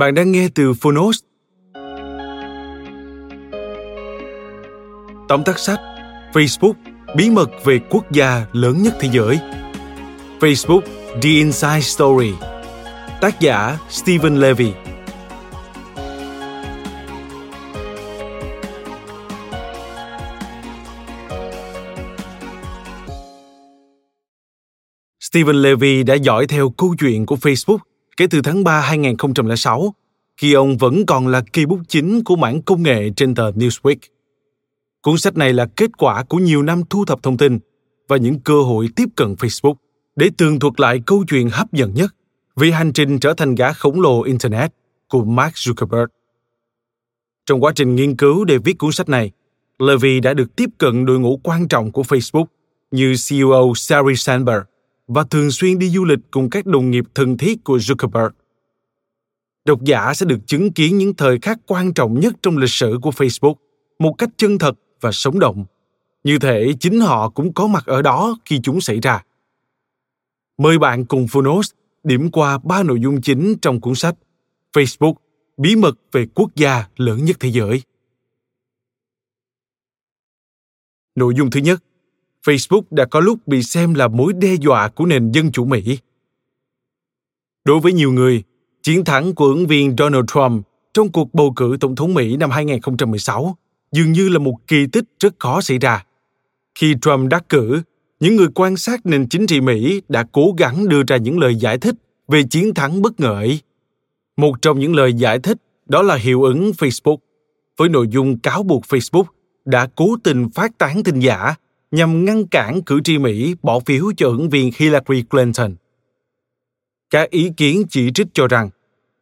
Bạn đang nghe từ Phonos. Tóm tắt sách, Facebook, bí mật về quốc gia lớn nhất thế giới. Facebook, The Inside Story. Tác giả, Stephen Levy. Stephen Levy đã dõi theo câu chuyện của Facebook kể từ tháng 3 2006, khi ông vẫn còn là kỳ bút chính của mảng công nghệ trên tờ Newsweek. Cuốn sách này là kết quả của nhiều năm thu thập thông tin và những cơ hội tiếp cận Facebook để tường thuật lại câu chuyện hấp dẫn nhất về hành trình trở thành gã khổng lồ Internet của Mark Zuckerberg. Trong quá trình nghiên cứu để viết cuốn sách này, Levy đã được tiếp cận đội ngũ quan trọng của Facebook như CEO Sari Sandberg, và thường xuyên đi du lịch cùng các đồng nghiệp thân thiết của Zuckerberg. Độc giả sẽ được chứng kiến những thời khắc quan trọng nhất trong lịch sử của Facebook một cách chân thật và sống động. Như thể chính họ cũng có mặt ở đó khi chúng xảy ra. Mời bạn cùng Phonos điểm qua ba nội dung chính trong cuốn sách Facebook, bí mật về quốc gia lớn nhất thế giới. Nội dung thứ nhất, Facebook đã có lúc bị xem là mối đe dọa của nền dân chủ Mỹ. Đối với nhiều người, chiến thắng của ứng viên Donald Trump trong cuộc bầu cử tổng thống Mỹ năm 2016 dường như là một kỳ tích rất khó xảy ra. Khi Trump đắc cử, những người quan sát nền chính trị Mỹ đã cố gắng đưa ra những lời giải thích về chiến thắng bất ngờ ấy. Một trong những lời giải thích đó là hiệu ứng Facebook, với nội dung cáo buộc Facebook đã cố tình phát tán tin giả nhằm ngăn cản cử tri Mỹ bỏ phiếu cho ứng viên Hillary Clinton. Các ý kiến chỉ trích cho rằng,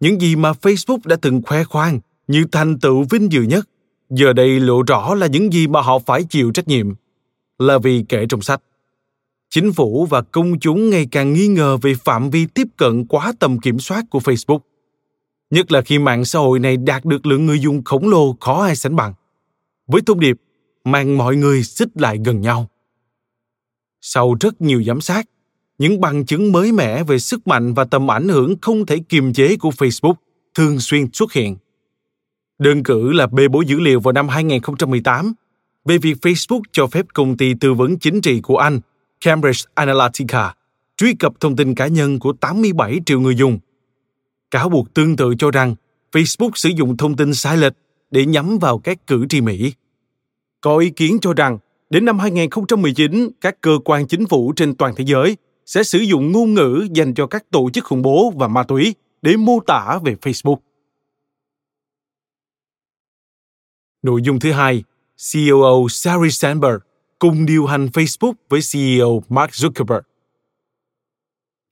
những gì mà Facebook đã từng khoe khoang như thành tựu vinh dự nhất, giờ đây lộ rõ là những gì mà họ phải chịu trách nhiệm, là vì kể trong sách chính phủ và công chúng ngày càng nghi ngờ về phạm vi tiếp cận quá tầm kiểm soát của facebook, nhất là khi mạng xã hội này đạt được lượng người dùng khổng lồ khó ai sánh bằng với thông điệp mang mọi người xích lại gần nhau. Sau rất nhiều giám sát, những bằng chứng mới mẻ về sức mạnh và tầm ảnh hưởng không thể kiềm chế của Facebook thường xuyên xuất hiện. Đơn cử là bê bối dữ liệu vào năm 2018 về việc Facebook cho phép công ty tư vấn chính trị của Anh, Cambridge Analytica, truy cập thông tin cá nhân của 87 triệu người dùng. Cáo buộc tương tự cho rằng Facebook sử dụng thông tin sai lệch để nhắm vào các cử tri Mỹ. Có ý kiến cho rằng đến năm 2019, các cơ quan chính phủ trên toàn thế giới sẽ sử dụng ngôn ngữ dành cho các tổ chức khủng bố và ma túy để mô tả về Facebook. Nội dung thứ hai, CEO Sari Sandberg cùng điều hành Facebook với CEO Mark Zuckerberg.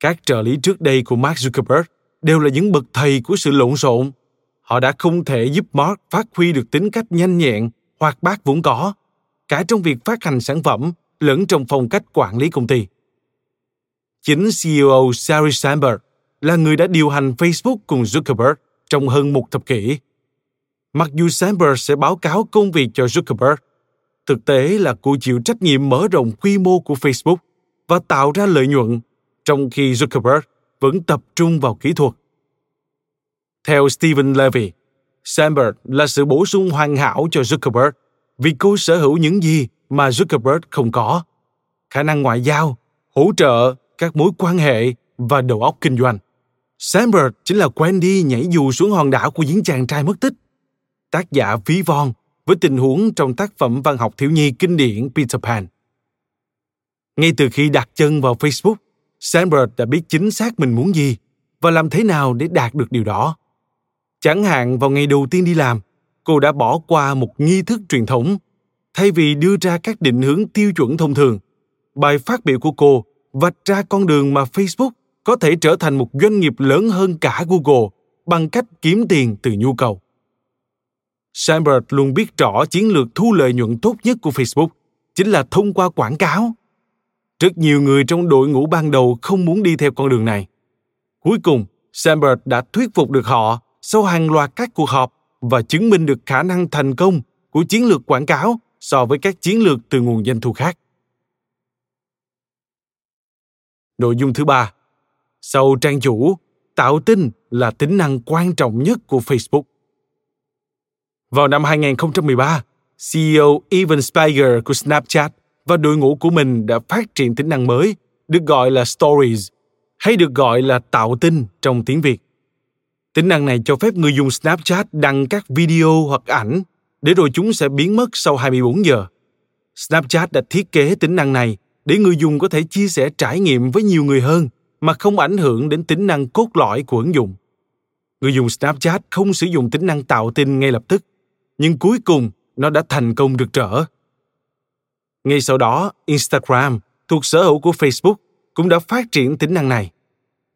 Các trợ lý trước đây của Mark Zuckerberg đều là những bậc thầy của sự lộn xộn. Họ đã không thể giúp Mark phát huy được tính cách nhanh nhẹn hoạt bát vốn có, cả trong việc phát hành sản phẩm lẫn trong phong cách quản lý công ty. Chính CEO Sari Sandberg là người đã điều hành Facebook cùng Zuckerberg trong hơn một thập kỷ. Mặc dù Sandberg sẽ báo cáo công việc cho Zuckerberg, thực tế là cô chịu trách nhiệm mở rộng quy mô của Facebook và tạo ra lợi nhuận, trong khi Zuckerberg vẫn tập trung vào kỹ thuật. Theo Stephen Levy, Sandberg là sự bổ sung hoàn hảo cho Zuckerberg vì cô sở hữu những gì mà Zuckerberg không có. Khả năng ngoại giao, hỗ trợ, các mối quan hệ và đầu óc kinh doanh. Sandberg chính là Wendy nhảy dù xuống hòn đảo của những chàng trai mất tích. Tác giả ví von với tình huống trong tác phẩm văn học thiếu nhi kinh điển Peter Pan. Ngay từ khi đặt chân vào Facebook, Sandberg đã biết chính xác mình muốn gì và làm thế nào để đạt được điều đó. Chẳng hạn vào ngày đầu tiên đi làm, cô đã bỏ qua một nghi thức truyền thống. Thay vì đưa ra các định hướng tiêu chuẩn thông thường, bài phát biểu của cô vạch ra con đường mà Facebook có thể trở thành một doanh nghiệp lớn hơn cả Google bằng cách kiếm tiền từ nhu cầu. Sandberg luôn biết rõ chiến lược thu lợi nhuận tốt nhất của Facebook chính là thông qua quảng cáo. Rất nhiều người trong đội ngũ ban đầu không muốn đi theo con đường này. Cuối cùng, Sandberg đã thuyết phục được họ sau hàng loạt các cuộc họp và chứng minh được khả năng thành công của chiến lược quảng cáo so với các chiến lược từ nguồn doanh thu khác. Nội dung thứ ba, sau trang chủ, tạo tin là tính năng quan trọng nhất của Facebook. Vào năm 2013, CEO Evan Spiger của Snapchat và đội ngũ của mình đã phát triển tính năng mới được gọi là Stories, hay được gọi là tạo tin trong tiếng Việt. Tính năng này cho phép người dùng Snapchat đăng các video hoặc ảnh để rồi chúng sẽ biến mất sau 24 giờ. Snapchat đã thiết kế tính năng này để người dùng có thể chia sẻ trải nghiệm với nhiều người hơn mà không ảnh hưởng đến tính năng cốt lõi của ứng dụng. Người dùng Snapchat không sử dụng tính năng tạo tin ngay lập tức, nhưng cuối cùng nó đã thành công rực rỡ. Ngay sau đó, Instagram, thuộc sở hữu của Facebook, cũng đã phát triển tính năng này.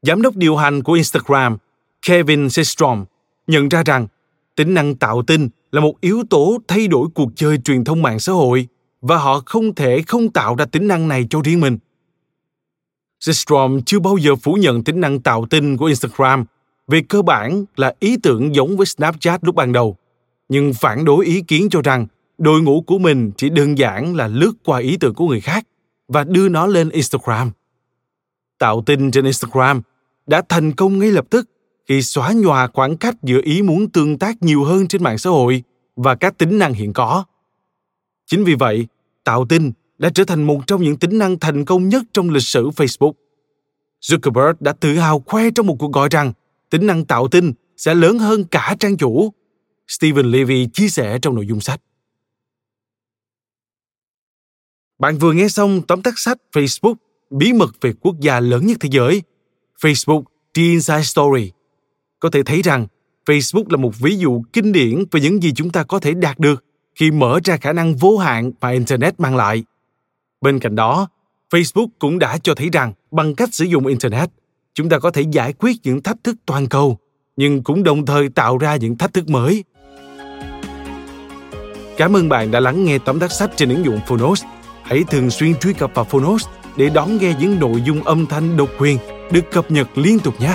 Giám đốc điều hành của Instagram, Kevin Systrom, nhận ra rằng tính năng tạo tin là một yếu tố thay đổi cuộc chơi truyền thông mạng xã hội và họ không thể không tạo ra tính năng này cho riêng mình. Systrom chưa bao giờ phủ nhận tính năng tạo tin của Instagram về cơ bản là ý tưởng giống với Snapchat lúc ban đầu, nhưng phản đối ý kiến cho rằng đội ngũ của mình chỉ đơn giản là lướt qua ý tưởng của người khác và đưa nó lên Instagram. Tạo tin trên Instagram đã thành công ngay lập tức khi xóa nhòa khoảng cách giữa ý muốn tương tác nhiều hơn trên mạng xã hội và các tính năng hiện có. Chính vì vậy, tạo tin đã trở thành một trong những tính năng thành công nhất trong lịch sử Facebook. Zuckerberg đã tự hào khoe trong một cuộc gọi rằng tính năng tạo tin sẽ lớn hơn cả trang chủ. Stephen Levy chia sẻ trong nội dung sách. Bạn vừa nghe xong tóm tắt sách Facebook Bí mật về quốc gia lớn nhất thế giới, Facebook The Inside Story. Có thể thấy rằng Facebook là một ví dụ kinh điển về những gì chúng ta có thể đạt được khi mở ra khả năng vô hạn mà Internet mang lại. Bên cạnh đó, Facebook cũng đã cho thấy rằng bằng cách sử dụng Internet, chúng ta có thể giải quyết những thách thức toàn cầu, nhưng cũng đồng thời tạo ra những thách thức mới. Cảm ơn bạn đã lắng nghe tóm tắt sách trên ứng dụng Phonos. Hãy thường xuyên truy cập vào Phonos để đón nghe những nội dung âm thanh độc quyền được cập nhật liên tục nhé.